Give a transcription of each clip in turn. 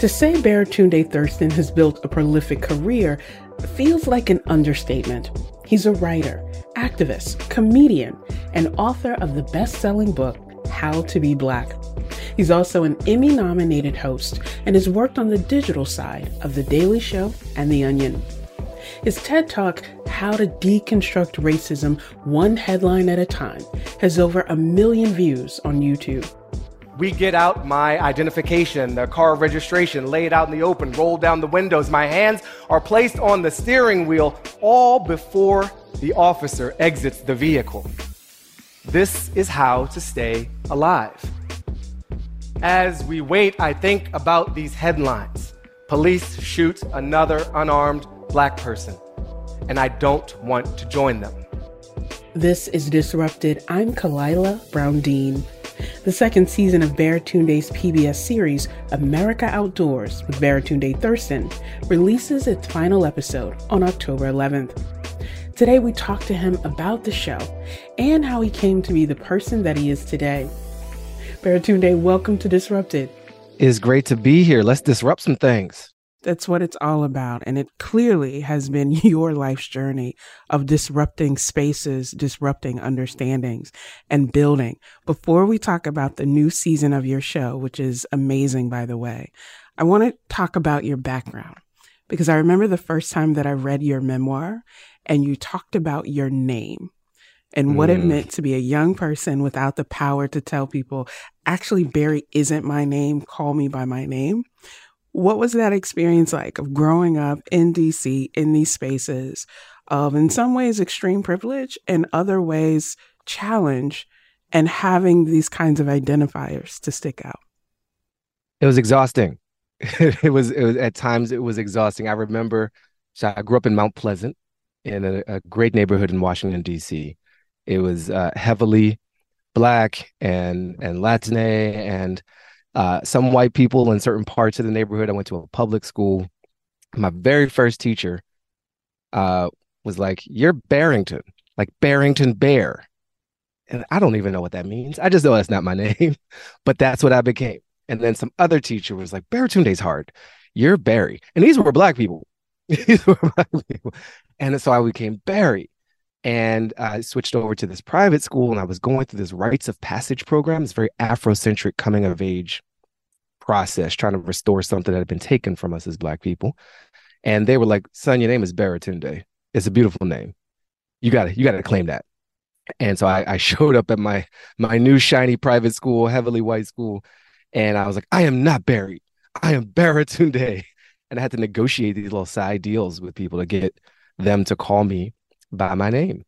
To say Baratunde Thurston has built a prolific career feels like an understatement. He's a writer, activist, comedian, and author of the best selling book, How to Be Black. He's also an Emmy nominated host and has worked on the digital side of The Daily Show and The Onion. His TED Talk, How to Deconstruct Racism One Headline at a Time, has over a million views on YouTube we get out my identification, the car registration, lay it out in the open, roll down the windows. My hands are placed on the steering wheel, all before the officer exits the vehicle. This is how to stay alive. As we wait, I think about these headlines Police shoot another unarmed black person, and I don't want to join them. This is Disrupted. I'm Khalilah Brown Dean. The second season of Baratunde's PBS series, America Outdoors with Baratunde Thurston, releases its final episode on October 11th. Today, we talk to him about the show and how he came to be the person that he is today. Baratunde, welcome to Disrupted. It's great to be here. Let's disrupt some things. That's what it's all about. And it clearly has been your life's journey of disrupting spaces, disrupting understandings, and building. Before we talk about the new season of your show, which is amazing, by the way, I want to talk about your background because I remember the first time that I read your memoir and you talked about your name and what mm. it meant to be a young person without the power to tell people, actually, Barry isn't my name, call me by my name what was that experience like of growing up in DC in these spaces of, in some ways, extreme privilege and other ways, challenge and having these kinds of identifiers to stick out? It was exhausting. it was, it was at times it was exhausting. I remember, so I grew up in Mount Pleasant in a, a great neighborhood in Washington D.C. It was uh, heavily black and and Latine and uh, some white people in certain parts of the neighborhood. I went to a public school. My very first teacher uh, was like, "You're Barrington, like Barrington Bear," and I don't even know what that means. I just know that's not my name, but that's what I became. And then some other teacher was like, "Baratunde's hard. You're Barry," and these were black people. these were black people, and so I became Barry and I switched over to this private school and I was going through this rites of passage program, this very Afrocentric coming of age process, trying to restore something that had been taken from us as Black people. And they were like, son, your name is Baratunde. It's a beautiful name. You got to, you got to claim that. And so I, I showed up at my my new shiny private school, heavily white school, and I was like, I am not Barry. I am Baratunde. And I had to negotiate these little side deals with people to get them to call me by my name.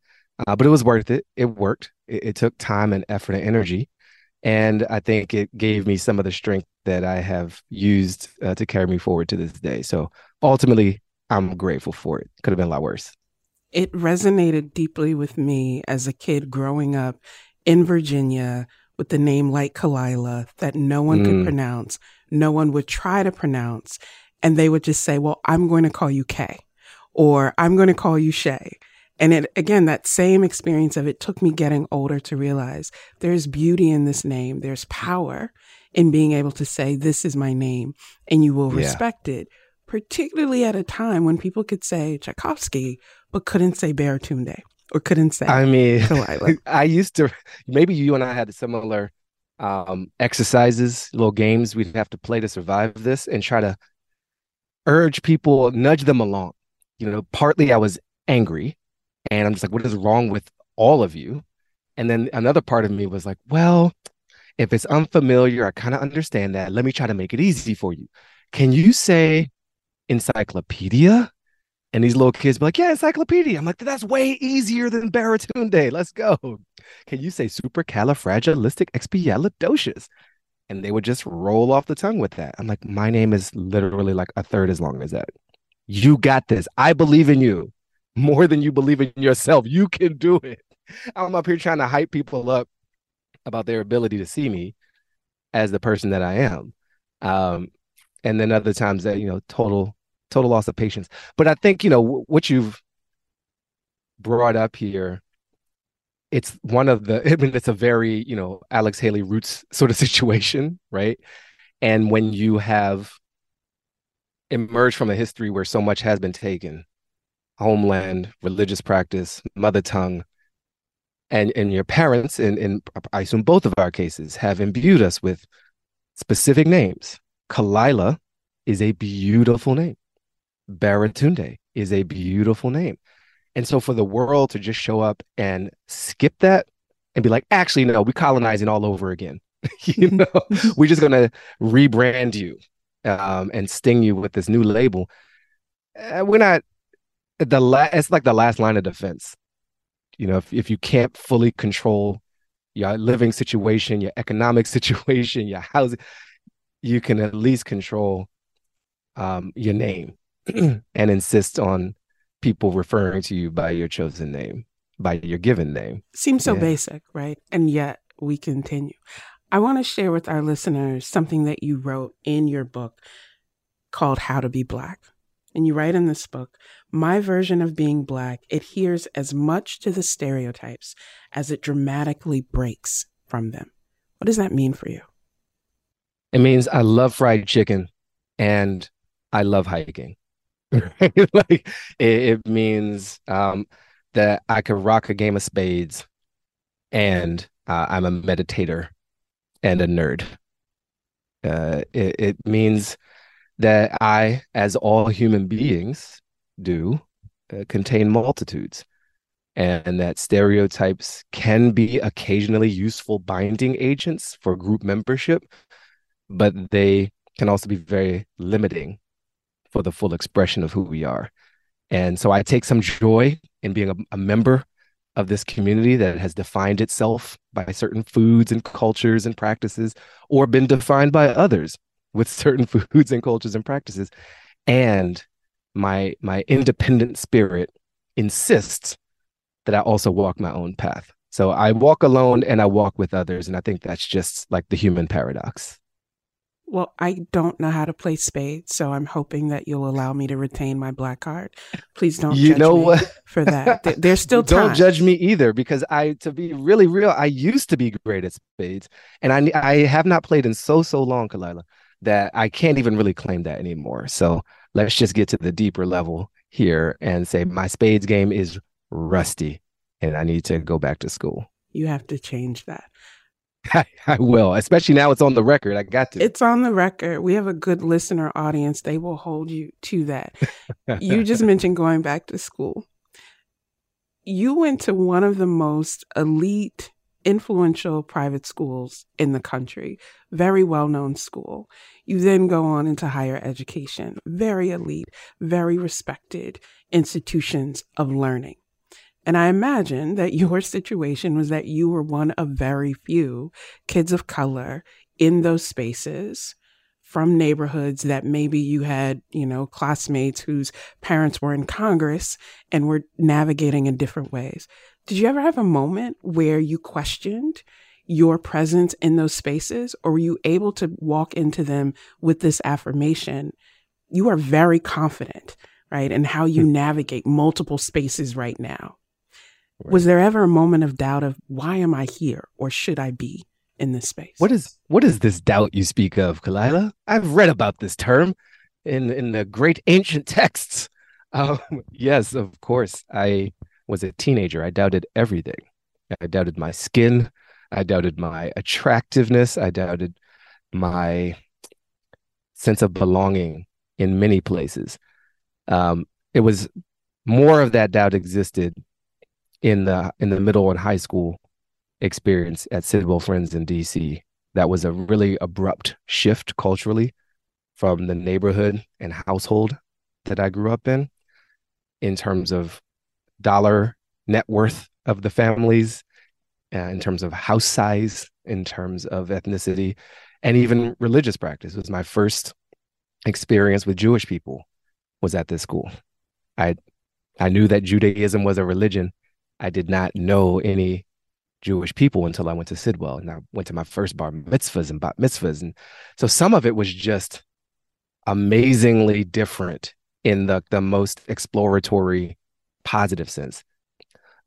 Uh, but it was worth it. It worked. It, it, took time and effort and energy. And I think it gave me some of the strength that I have used uh, to carry me forward to this day. So ultimately, I'm grateful for it. Could have been a lot worse. It resonated deeply with me as a kid growing up in Virginia with the name like Khalilah that no one mm. could pronounce, no one would try to pronounce. And they would just say, Well, I'm going to call you Kay, or I'm going to call you Shay. And it, again, that same experience of it took me getting older to realize there's beauty in this name. There's power in being able to say, this is my name and you will yeah. respect it, particularly at a time when people could say Tchaikovsky, but couldn't say Baratunde or couldn't say. I mean, I used to, maybe you and I had similar um, exercises, little games we'd have to play to survive this and try to urge people, nudge them along. You know, partly I was angry and I'm just like, what is wrong with all of you? And then another part of me was like, well, if it's unfamiliar, I kind of understand that. Let me try to make it easy for you. Can you say encyclopedia? And these little kids be like, yeah, encyclopedia. I'm like, that's way easier than Baratunde. Let's go. Can you say supercalifragilisticexpialidocious? And they would just roll off the tongue with that. I'm like, my name is literally like a third as long as that. You got this. I believe in you more than you believe in yourself. You can do it. I'm up here trying to hype people up about their ability to see me as the person that I am. Um, and then other times that, you know, total, total loss of patience. But I think, you know, what you've brought up here, it's one of the, I mean, it's a very, you know, Alex Haley roots sort of situation, right? And when you have emerged from a history where so much has been taken, homeland, religious practice, mother tongue, and and your parents and in I assume both of our cases have imbued us with specific names. Khalilah is a beautiful name. Baratunde is a beautiful name. And so for the world to just show up and skip that and be like, actually, no, we're colonizing all over again. you know, we're just gonna rebrand you um, and sting you with this new label. Uh, we're not the last. It's like the last line of defense you know if, if you can't fully control your living situation your economic situation your housing you can at least control um, your name and insist on people referring to you by your chosen name by your given name seems so yeah. basic right and yet we continue i want to share with our listeners something that you wrote in your book called how to be black and you write in this book, my version of being Black adheres as much to the stereotypes as it dramatically breaks from them. What does that mean for you? It means I love fried chicken and I love hiking. like it, it means um, that I could rock a game of spades and uh, I'm a meditator and a nerd. Uh, it, it means that I, as all human beings do, uh, contain multitudes, and that stereotypes can be occasionally useful binding agents for group membership, but they can also be very limiting for the full expression of who we are. And so I take some joy in being a, a member of this community that has defined itself by certain foods and cultures and practices or been defined by others with certain foods and cultures and practices and my my independent spirit insists that i also walk my own path so i walk alone and i walk with others and i think that's just like the human paradox well, I don't know how to play spades, so I'm hoping that you'll allow me to retain my black card. Please don't you know what? for that. There's still time. Don't judge me either, because I, to be really real, I used to be great at spades, and I I have not played in so so long, Khalilah that I can't even really claim that anymore. So let's just get to the deeper level here and say my spades game is rusty and I need to go back to school. You have to change that. I, I, will, especially now it's on the record. I got to. It's on the record. We have a good listener audience. They will hold you to that. you just mentioned going back to school. You went to one of the most elite influential private schools in the country, very well known school. You then go on into higher education, very elite, very respected institutions of learning. And I imagine that your situation was that you were one of very few kids of color in those spaces from neighborhoods that maybe you had, you know, classmates whose parents were in Congress and were navigating in different ways. Did you ever have a moment where you questioned your presence in those spaces, or were you able to walk into them with this affirmation? You are very confident, right? And how you hmm. navigate multiple spaces right now. Right. Was there ever a moment of doubt of why am I here or should I be in this space? What is what is this doubt you speak of, Khalilah? I've read about this term in in the great ancient texts. Um, yes, of course. I was a teenager, I doubted everything. I doubted my skin. I doubted my attractiveness. I doubted my sense of belonging in many places. Um, it was more of that doubt existed in the in the middle and high school experience at Sidwell Friends in DC. That was a really abrupt shift culturally from the neighborhood and household that I grew up in, in terms of dollar net worth of the families, uh, in terms of house size, in terms of ethnicity, and even religious practice. It was my first experience with Jewish people was at this school. I I knew that Judaism was a religion. I did not know any Jewish people until I went to Sidwell and I went to my first bar mitzvahs and bat mitzvahs. And so some of it was just amazingly different in the, the most exploratory, positive sense.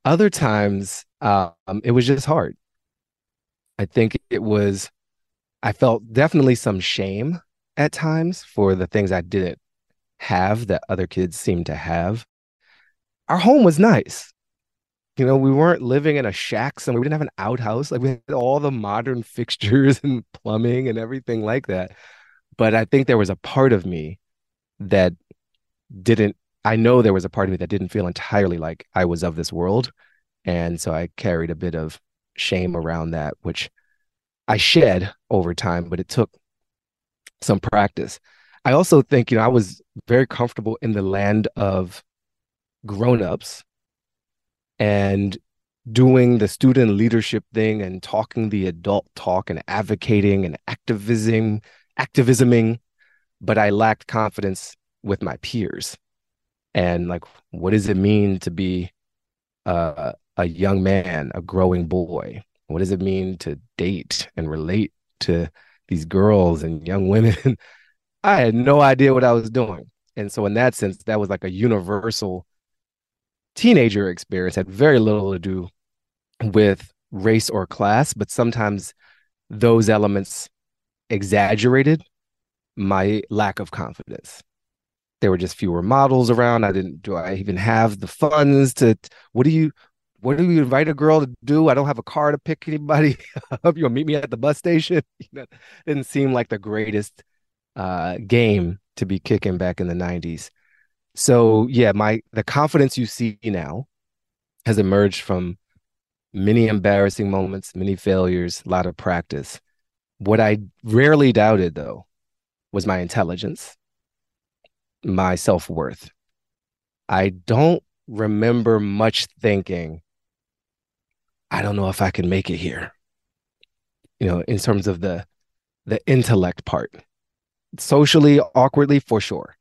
Other times, um, it was just hard. I think it was, I felt definitely some shame at times for the things I didn't have that other kids seemed to have. Our home was nice. You know, we weren't living in a shack somewhere. We didn't have an outhouse. Like we had all the modern fixtures and plumbing and everything like that. But I think there was a part of me that didn't, I know there was a part of me that didn't feel entirely like I was of this world. And so I carried a bit of shame around that, which I shed over time, but it took some practice. I also think, you know, I was very comfortable in the land of grown-ups and doing the student leadership thing and talking the adult talk and advocating and activism activisming but i lacked confidence with my peers and like what does it mean to be uh, a young man a growing boy? What does it mean to date and relate to these girls and young women? I had no idea what i was doing. And so in that sense that was like a universal teenager experience had very little to do with race or class, but sometimes those elements exaggerated my lack of confidence. There were just fewer models around. I didn't do I even have the funds to what do you what do you invite a girl to do? I don't have a car to pick anybody up. You'll meet me at the bus station. You know, didn't seem like the greatest uh, game to be kicking back in the 90s. So yeah, my the confidence you see now has emerged from many embarrassing moments, many failures, a lot of practice. What I rarely doubted though was my intelligence, my self-worth. I don't remember much thinking, I don't know if I can make it here. You know, in terms of the the intellect part. Socially awkwardly for sure.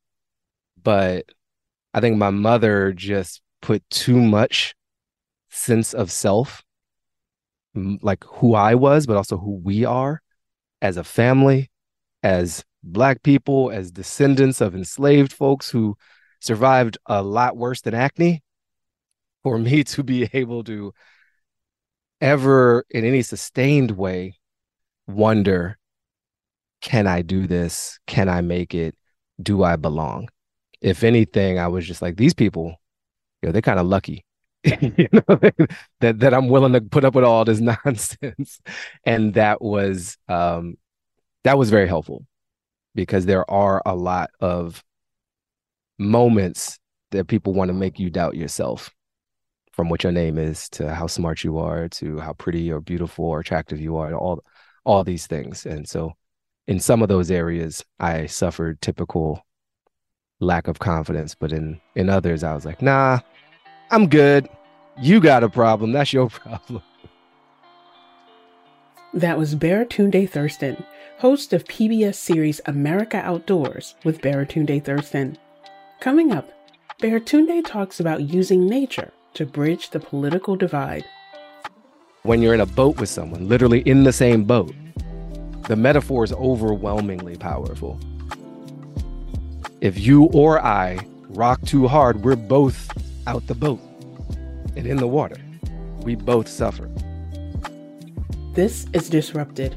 But I think my mother just put too much sense of self, like who I was, but also who we are as a family, as Black people, as descendants of enslaved folks who survived a lot worse than acne. For me to be able to ever, in any sustained way, wonder can I do this? Can I make it? Do I belong? if anything, I was just like, these people, you know, they're kind of lucky. you know that that I'm willing to put up with all this nonsense, and that was um, that was very helpful because there are a lot of moments that people want to make you doubt yourself from what your name is to how smart you are to how pretty or beautiful or attractive you are all all these things and so in some of those areas i suffered typical lack of confidence. But in in others, I was like, nah, I'm good. You got a problem. That's your problem. That was Baratunde Thurston, host of PBS series America Outdoors with Baratunde Thurston. Coming up, Baratunde talks about using nature to bridge the political divide. When you're in a boat with someone, literally in the same boat, the metaphor is overwhelmingly powerful if you or I rock too hard, we're both out the boat and in the water. We both suffer. This is Disrupted.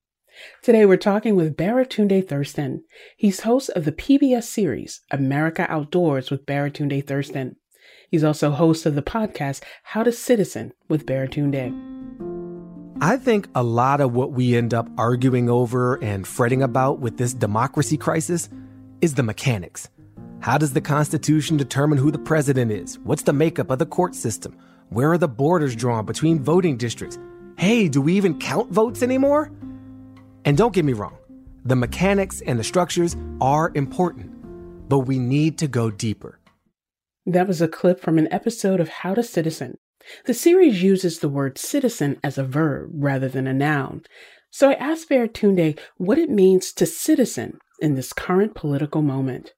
Today we're talking with Baratunde Thurston. He's host of the PBS series America Outdoors with Baratunde Thurston. He's also host of the podcast How to Citizen with Baratunde. I think a lot of what we end up arguing over and fretting about with this democracy crisis is the mechanics. How does the Constitution determine who the president is? What's the makeup of the court system? Where are the borders drawn between voting districts? Hey, do we even count votes anymore? And don't get me wrong, the mechanics and the structures are important, but we need to go deeper. That was a clip from an episode of How to Citizen. The series uses the word citizen as a verb rather than a noun. So I asked Baratunde what it means to citizen in this current political moment.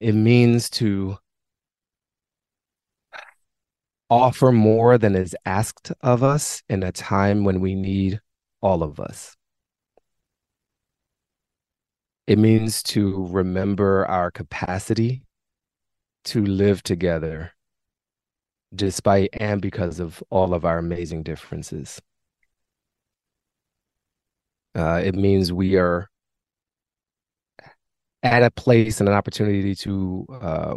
It means to offer more than is asked of us in a time when we need all of us. It means to remember our capacity to live together despite and because of all of our amazing differences. Uh, it means we are at a place and an opportunity to uh,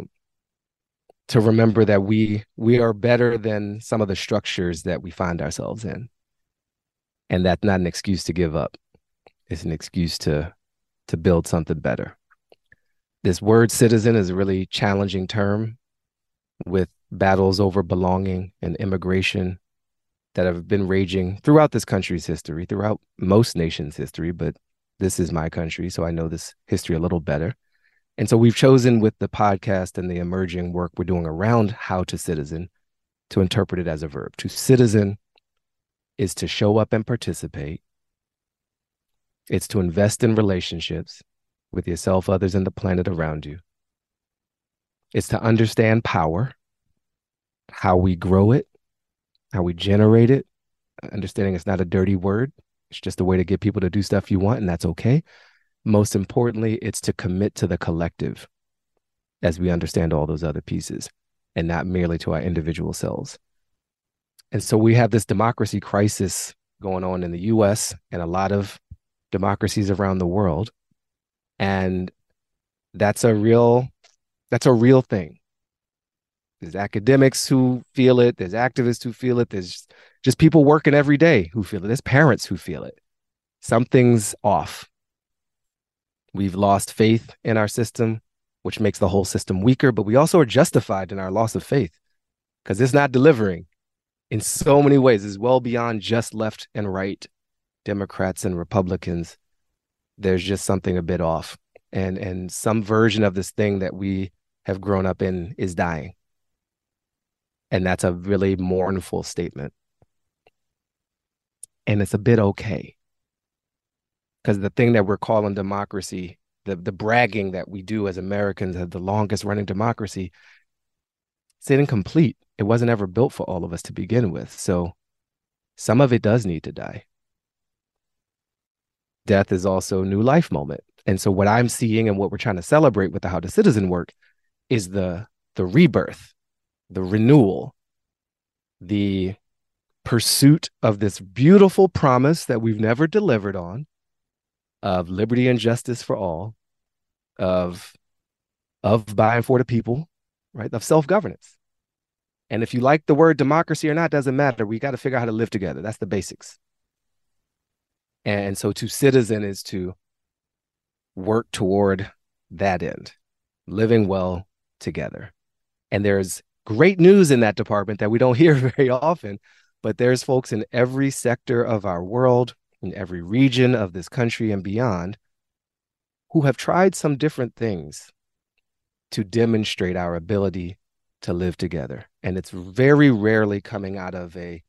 to remember that we we are better than some of the structures that we find ourselves in and that's not an excuse to give up it's an excuse to to build something better this word citizen is a really challenging term with battles over belonging and immigration that have been raging throughout this country's history throughout most nations history but this is my country so i know this history a little better and so we've chosen with the podcast and the emerging work we're doing around how to citizen to interpret it as a verb. To citizen is to show up and participate. It's to invest in relationships with yourself, others, and the planet around you. It's to understand power, how we grow it, how we generate it, understanding it's not a dirty word. It's just a way to get people to do stuff you want, and that's okay. Most importantly, it's to commit to the collective as we understand all those other pieces and not merely to our individual selves. And so we have this democracy crisis going on in the US and a lot of democracies around the world. And that's a real that's a real thing. There's academics who feel it, there's activists who feel it, there's just people working every day who feel it, there's parents who feel it. Something's off. We've lost faith in our system, which makes the whole system weaker, but we also are justified in our loss of faith because it's not delivering in so many ways. It's well beyond just left and right, Democrats and Republicans. There's just something a bit off. And and some version of this thing that we have grown up in is dying. And that's a really mournful statement. And it's a bit okay because the thing that we're calling democracy, the the bragging that we do as Americans have the longest running democracy, it's incomplete. It wasn't ever built for all of us to begin with. So some of it does need to die. Death is also a new life moment. And so what I'm seeing and what we're trying to celebrate with the How to Citizen work is the the rebirth, the renewal, the pursuit of this beautiful promise that we've never delivered on of liberty and justice for all, of of by and for the people, right? Of self-governance. And if you like the word democracy or not, doesn't matter. We got to figure out how to live together. That's the basics. And so to citizen is to work toward that end, living well together. And there's great news in that department that we don't hear very often, but there's folks in every sector of our world, in every region of this country and beyond, who have tried some different things to demonstrate our ability to live together. And it's very rarely coming out of a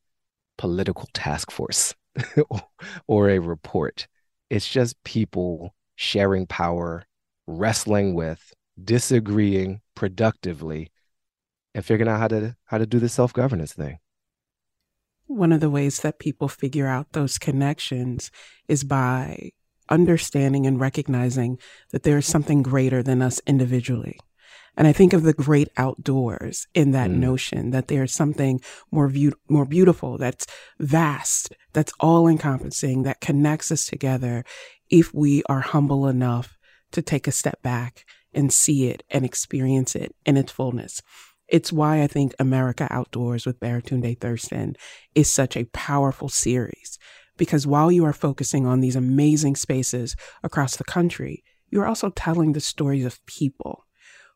political task force or a report. It's just people sharing power, wrestling with, disagreeing productively, and figuring out how to how to do the self-governance thing. One of the ways that people figure out those connections is by understanding and recognizing that there is something greater than us individually. And I think of the great outdoors in that mm. notion that there's something more view- more beautiful, that's vast, that's all encompassing, that connects us together if we are humble enough to take a step back and see it and experience it in its fullness. It's why I think America Outdoors with Baratunde Thurston is such a powerful series. Because while you are focusing on these amazing spaces across the country, you're also telling the stories of people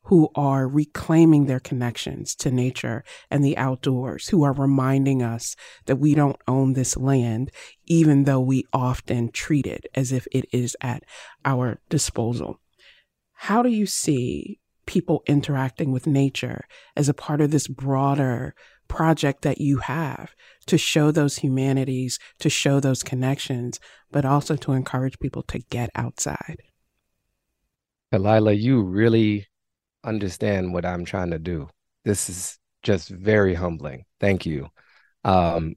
who are reclaiming their connections to nature and the outdoors, who are reminding us that we don't own this land, even though we often treat it as if it is at our disposal. How do you see people interacting with nature as a part of this broader project that you have to show those humanities, to show those connections, but also to encourage people to get outside? Lila, you really understand what I'm trying to do. This is just very humbling. Thank you. Um,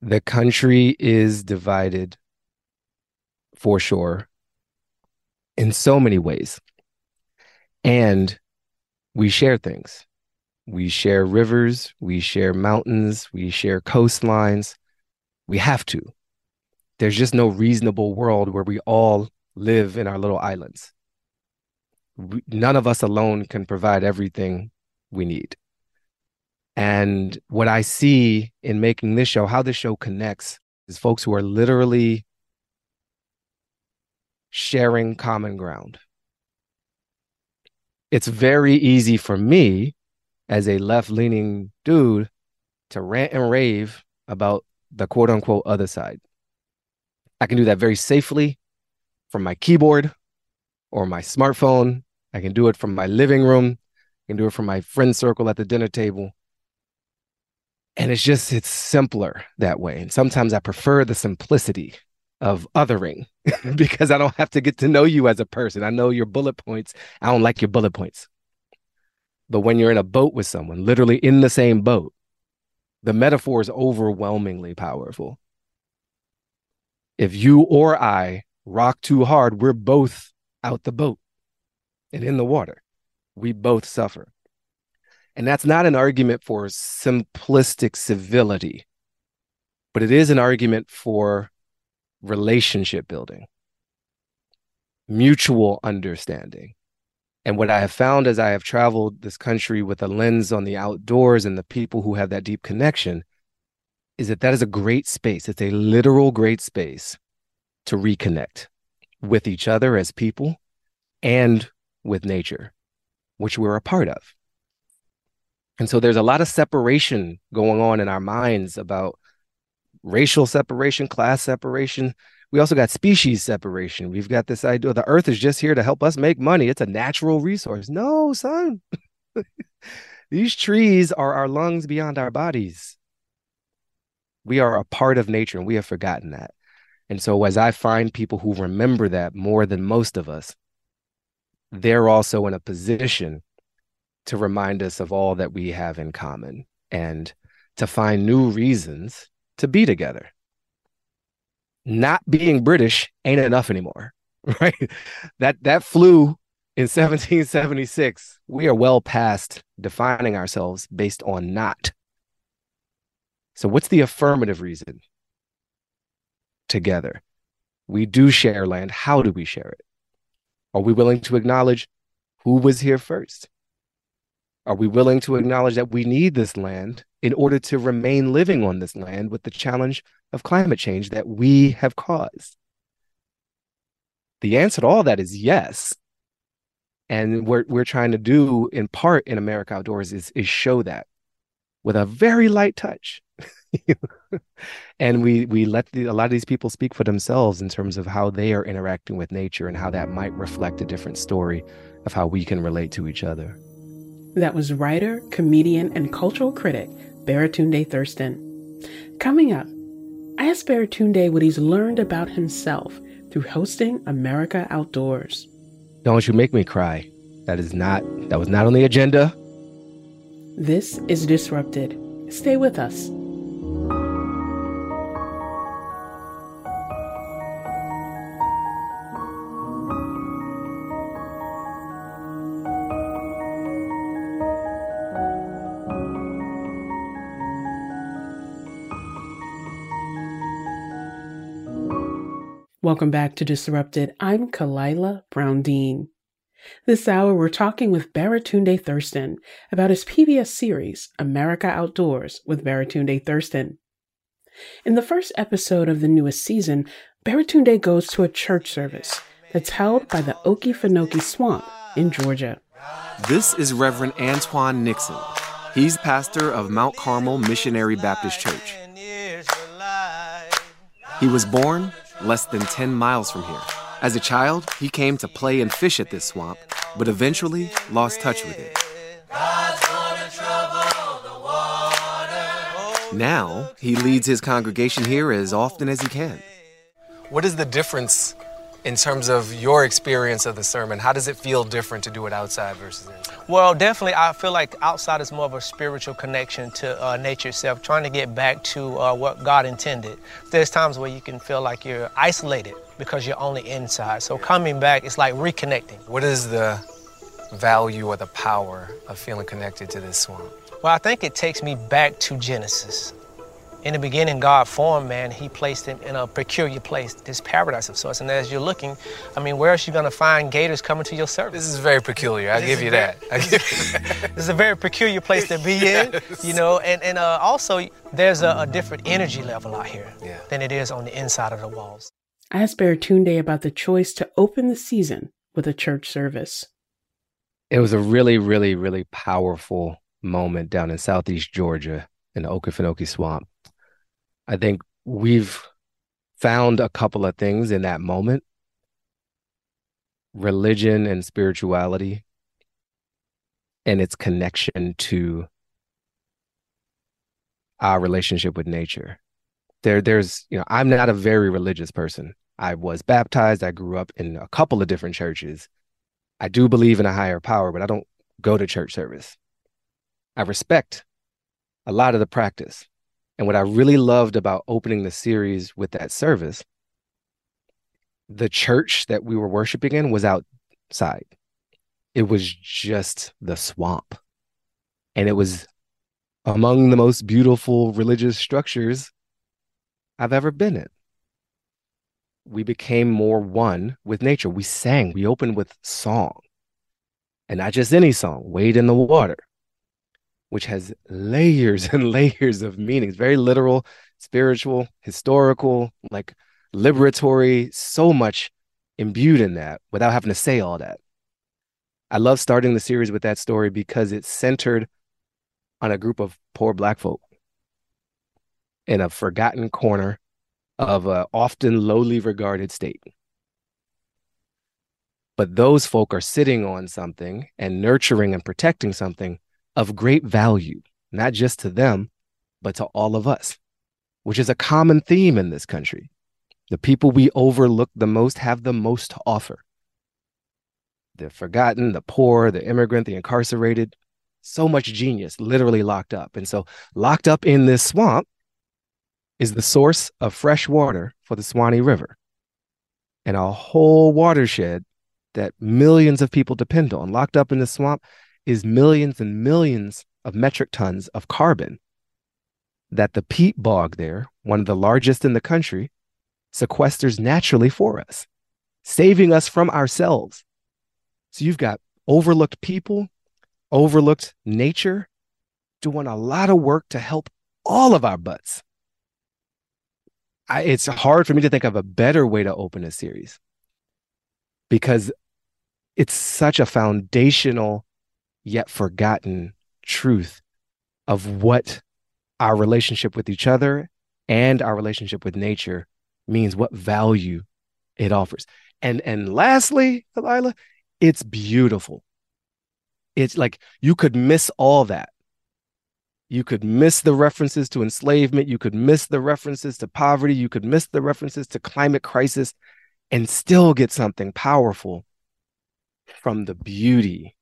the country is divided for sure in so many ways. And we share things. We share rivers, we share mountains, we share coastlines. We have to. There's just no reasonable world where we all live in our little islands none of us alone can provide everything we need. And what I see in making this show, how this show connects, is folks who are literally sharing common ground. It's very easy for me as a left leaning dude to rant and rave about the quote unquote other side. I can do that very safely from my keyboard or my smartphone I can do it from my living room. I can do it from my friend circle at the dinner table. And it's just, it's simpler that way. And sometimes I prefer the simplicity of othering because I don't have to get to know you as a person. I know your bullet points. I don't like your bullet points. But when you're in a boat with someone, literally in the same boat, the metaphor is overwhelmingly powerful. If you or I rock too hard, we're both out the boat and in the water. We both suffer. And that's not an argument for simplistic civility, but it is an argument for relationship building, mutual understanding. And what I have found as I have traveled this country with a lens on the outdoors and the people who have that deep connection is that that is a great space. It's a literal great space to reconnect with each other as people and with nature, which we're a part of. And so there's a lot of separation going on in our minds about racial separation, class separation. We also got species separation. We've got this idea the earth is just here to help us make money. It's a natural resource. No, son. These trees are our lungs beyond our bodies. We are a part of nature and we have forgotten that. And so, as I find people who remember that more than most of us, they're also in a position to remind us of all that we have in common and to find new reasons to be together. Not being British ain't enough anymore, right? That that flew in 1776. We are well past defining ourselves based on not. So what's the affirmative reason? Together. We do share land. How do we share it? Are we willing to acknowledge who was here first? Are we willing to acknowledge that we need this land in order to remain living on this land with the challenge of climate change that we have caused? The answer to all that is yes. And what we're trying to do in part in America Outdoors is, is show that with a very light touch. and we we let the, a lot of these people speak for themselves in terms of how they are interacting with nature and how that might reflect a different story of how we can relate to each other. That was writer, comedian, and cultural critic Baratunde Thurston. Coming up, I asked Baratunde what he's learned about himself through hosting America Outdoors. Don't you make me cry. That is not that was not on the agenda. This is Disrupted. Stay with us. Welcome back to Disrupted. I'm Khalilah Brown Dean. This hour, we're talking with Baratunde Thurston about his PBS series, America Outdoors with Baratunde Thurston. In the first episode of the newest season, Baratunde goes to a church service that's held by the Okefenokee Swamp in Georgia. This is Reverend Antoine Nixon. He's pastor of Mount Carmel Missionary Baptist Church. He was born less than 10 miles from here. As a child, he came to play and fish at this swamp, but eventually lost touch with it. Now, he leads his congregation here as often as he can. What is the difference in terms of your experience of the sermon? How does it feel different to do it outside versus inside? Well, definitely, I feel like outside is more of a spiritual connection to uh, nature itself, trying to get back to uh, what God intended. There's times where you can feel like you're isolated because you're only inside. So coming back, it's like reconnecting. What is the value or the power of feeling connected to this swamp? Well, I think it takes me back to Genesis. In the beginning, God formed man. He placed him in a peculiar place, this paradise of sorts. And as you're looking, I mean, where else are you going to find gators coming to your service? This is very peculiar. I give you that. this is a very peculiar place to be in, yes. you know. And and uh, also, there's a, a, different energy level out here yeah. than it is on the inside of the walls. I asked Baratunde about the choice to open the season with a church service. It was a really, really, really powerful moment down in southeast Georgia in the Okefenokee Swamp I think we've found a couple of things in that moment religion and spirituality and its connection to our relationship with nature. There, there's, you know, I'm not a very religious person. I was baptized. I grew up in a couple of different churches. I do believe in a higher power, but I don't go to church service. I respect a lot of the practice. And what I really loved about opening the series with that service, the church that we were worshiping in was outside. It was just the swamp. And it was among the most beautiful religious structures I've ever been in. We became more one with nature. We sang, we opened with song. And not just any song, Wade in the Water which has layers and layers of meanings, very literal, spiritual, historical, like liberatory, so much imbued in that without having to say all that. I love starting the series with that story because it's centered on a group of poor black folk in a forgotten corner of a often lowly regarded state. But those folk are sitting on something and nurturing and protecting something of great value, not just to them, but to all of us, which is a common theme in this country. The people we overlook the most have the most to offer. The forgotten, the poor, the immigrant, the incarcerated, so much genius literally locked up. And so, locked up in this swamp is the source of fresh water for the Suwannee River and a whole watershed that millions of people depend on. Locked up in the swamp is millions and millions of metric tons of carbon that the peat bog there, one of the largest in the country, sequesters naturally for us, saving us from ourselves. So you've got overlooked people, overlooked nature doing a lot of work to help all of our butts. I, it's hard for me to think of a better way to open a series because it's such a foundational yet forgotten truth of what our relationship with each other and our relationship with nature means, what value it offers. And and lastly, Delilah, it's beautiful. It's like you could miss all that. You could miss the references to enslavement. You could miss the references to poverty. You could miss the references to climate crisis and still get something powerful from the beauty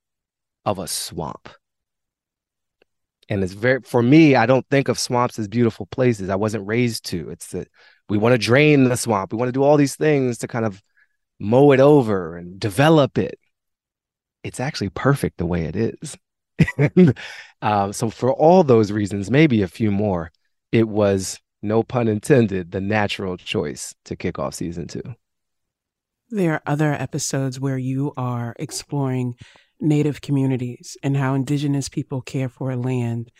of a swamp. And it's very, for me, I don't think of swamps as beautiful places. I wasn't raised to. It's that we want to drain the swamp. We want to do all these things to kind of mow it over and develop it. It's actually perfect the way it is. um, so, for all those reasons, maybe a few more, it was, no pun intended, the natural choice to kick off season two. There are other episodes where you are exploring Native communities and how Indigenous people care for land,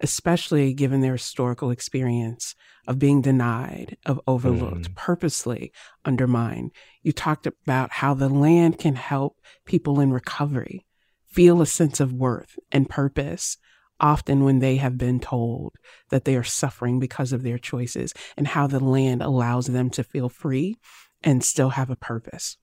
especially given their historical experience of being denied, of overlooked, mm. purposely undermined. You talked about how the land can help people in recovery feel a sense of worth and purpose often when they have been told that they are suffering because of their choices and how the land allows them to feel free and still have a purpose.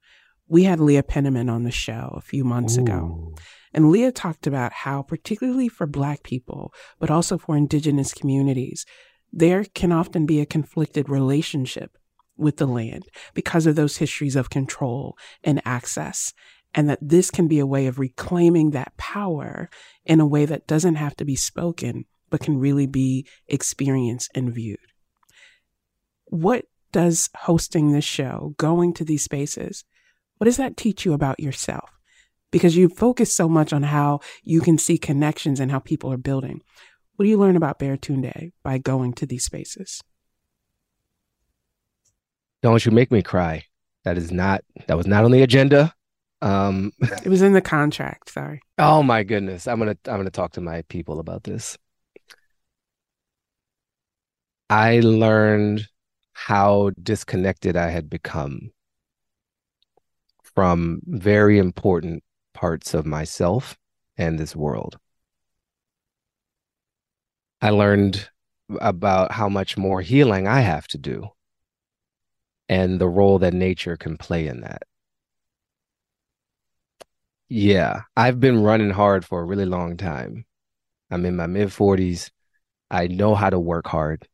We had Leah Penniman on the show a few months Ooh. ago. And Leah talked about how, particularly for Black people, but also for Indigenous communities, there can often be a conflicted relationship with the land because of those histories of control and access. And that this can be a way of reclaiming that power in a way that doesn't have to be spoken, but can really be experienced and viewed. What does hosting this show, going to these spaces, what does that teach you about yourself? Because you focus so much on how you can see connections and how people are building. What do you learn about Baratunde by going to these spaces? Don't you make me cry. That is not that was not on the agenda. Um It was in the contract, sorry. Oh my goodness. I'm to I'm going to talk to my people about this. I learned how disconnected I had become from very important parts of myself and this world. I learned about how much more healing I have to do and the role that nature can play in that. Yeah, I've been running hard for a really long time. I'm in my mid 40s. I know how to work hard.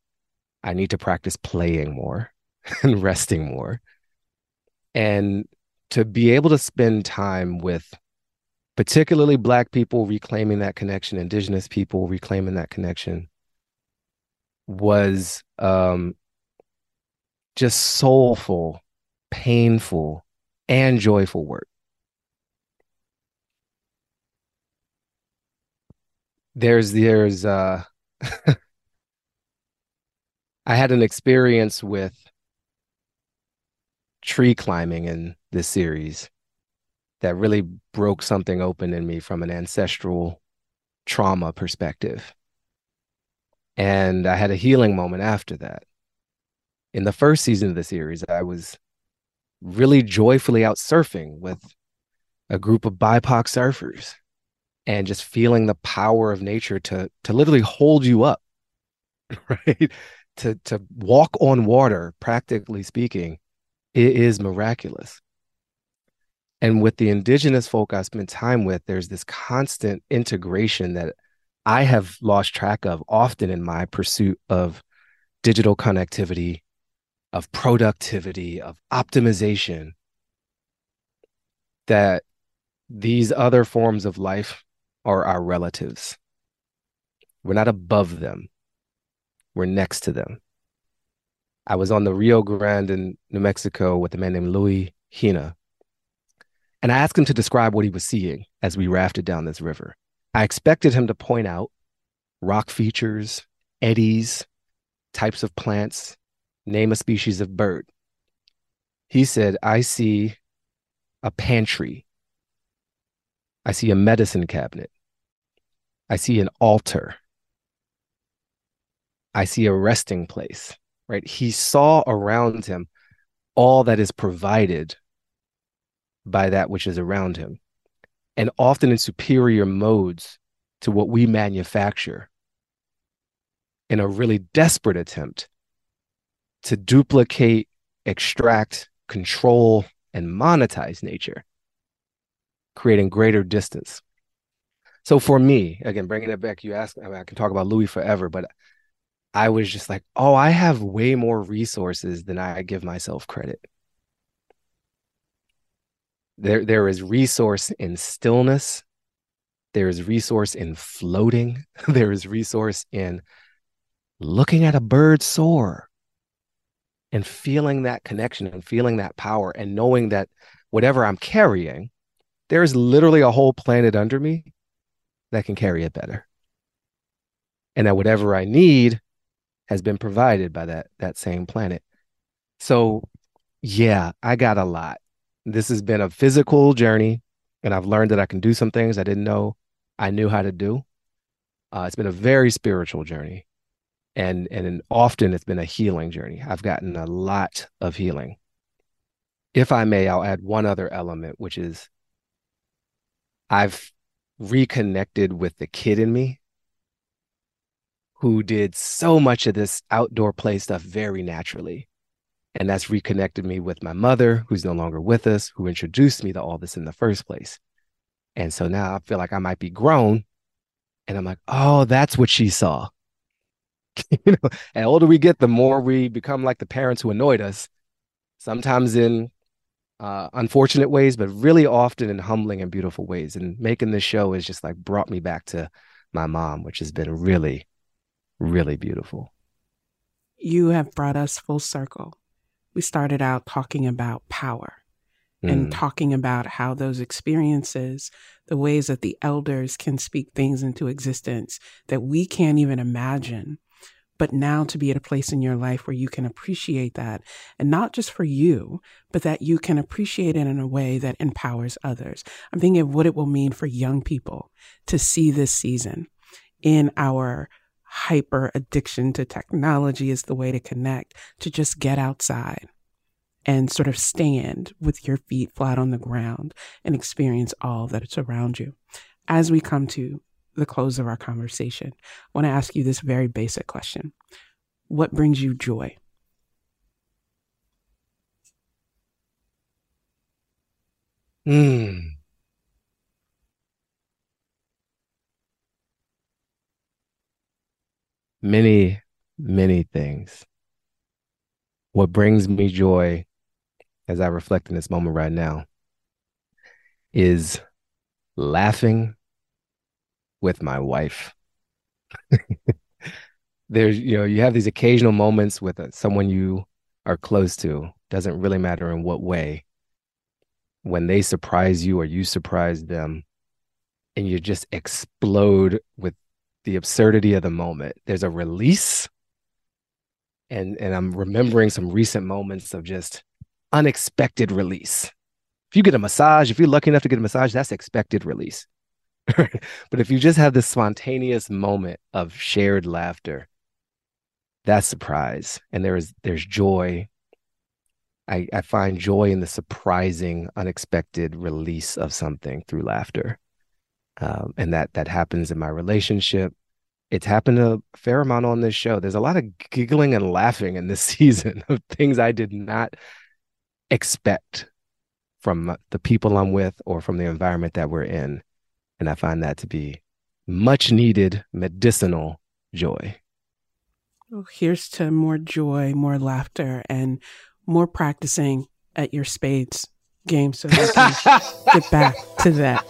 I need to practice playing more and resting more. And to be able to spend time with particularly black people reclaiming that connection indigenous people reclaiming that connection was um just soulful painful and joyful work. There's there's uh i had an experience with tree climbing in this series that really broke something open in me from an ancestral trauma perspective. And I had a healing moment after that. In the first season of the series, I was really joyfully out surfing with a group of BIPOC surfers and just feeling the power of nature to to literally hold you up, right? to to walk on water, practically speaking, it is miraculous. And with the indigenous folk I spend time with, there's this constant integration that I have lost track of often in my pursuit of digital connectivity, of productivity, of optimization. That these other forms of life are our relatives. We're not above them, we're next to them. I was on the Rio Grande in New Mexico with a man named Louis Hina. And I asked him to describe what he was seeing as we rafted down this river. I expected him to point out rock features, eddies, types of plants, name a species of bird. He said, I see a pantry. I see a medicine cabinet. I see an altar. I see a resting place, right? He saw around him all that is provided by that which is around him, and often in superior modes to what we manufacture in a really desperate attempt to duplicate, extract, control, and monetize nature, creating greater distance. So for me, again, bringing it back, you asked, I, mean, I can talk about Louis forever, but I was just like, oh, I have way more resources than I give myself credit. There, there is resource in stillness. There is resource in floating. there is resource in looking at a bird soar and feeling that connection and feeling that power and knowing that whatever I'm carrying, there's literally a whole planet under me that can carry it better. And that whatever I need has been provided by that that same planet. So yeah, I got a lot. This has been a physical journey and I've learned that I can do some things I didn't know I knew how to do. Uh, it's been a very spiritual journey and and often it's been a healing journey. I've gotten a lot of healing. If I may, I'll add one other element, which is I've reconnected with the kid in me who did so much of this outdoor play stuff very naturally. And that's reconnected me with my mother, who's no longer with us, who introduced me to all this in the first place. And so now I feel like I might be grown. And I'm like, oh, that's what she saw. you know, and older we get, the more we become like the parents who annoyed us, sometimes in uh, unfortunate ways, but really often in humbling and beautiful ways. And making this show has just like brought me back to my mom, which has been really, really beautiful. You have brought us full circle. We started out talking about power and mm. talking about how those experiences, the ways that the elders can speak things into existence that we can't even imagine, but now to be at a place in your life where you can appreciate that and not just for you, but that you can appreciate it in a way that empowers others. I'm thinking of what it will mean for young people to see this season in our hyper addiction to technology is the way to connect, to just get outside and sort of stand with your feet flat on the ground and experience all that is around you. As we come to the close of our conversation, I want to ask you this very basic question What brings you joy? Hmm. Many, many things. What brings me joy as I reflect in this moment right now is laughing with my wife. There's, you know, you have these occasional moments with uh, someone you are close to, doesn't really matter in what way, when they surprise you or you surprise them, and you just explode with the absurdity of the moment. There's a release. And, and I'm remembering some recent moments of just unexpected release. If you get a massage, if you're lucky enough to get a massage, that's expected release. but if you just have this spontaneous moment of shared laughter, that's surprise. And there is there's joy. I, I find joy in the surprising, unexpected release of something through laughter. Um, and that that happens in my relationship. It's happened a fair amount on this show. There's a lot of giggling and laughing in this season of things I did not expect from the people I'm with or from the environment that we're in. And I find that to be much needed medicinal joy. Well, here's to more joy, more laughter, and more practicing at your spades game so we can get back to that.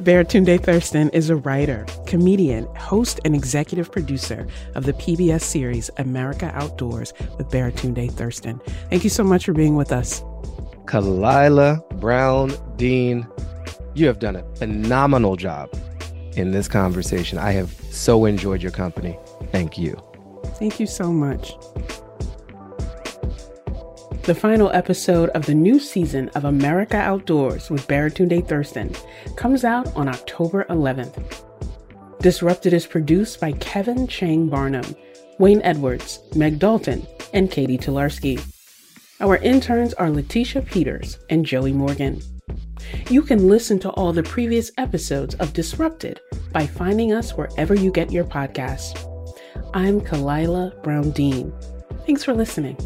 Baratunde Thurston is a writer, comedian, host, and executive producer of the PBS series America Outdoors with Baratunde Thurston. Thank you so much for being with us. Khalilah Brown Dean you have done a phenomenal job in this conversation. I have so enjoyed your company. Thank you. Thank you so much. The final episode of the new season of America Outdoors with Baratunde Thurston comes out on October 11th. Disrupted is produced by Kevin Chang Barnum, Wayne Edwards, Meg Dalton, and Catie Talarski. Our interns are Lateshia Peters and Joey Morgan. You can listen to all the previous episodes of Disrupted by finding us wherever you get your podcasts. I'm Khalilah Brown Dean. Thanks for listening.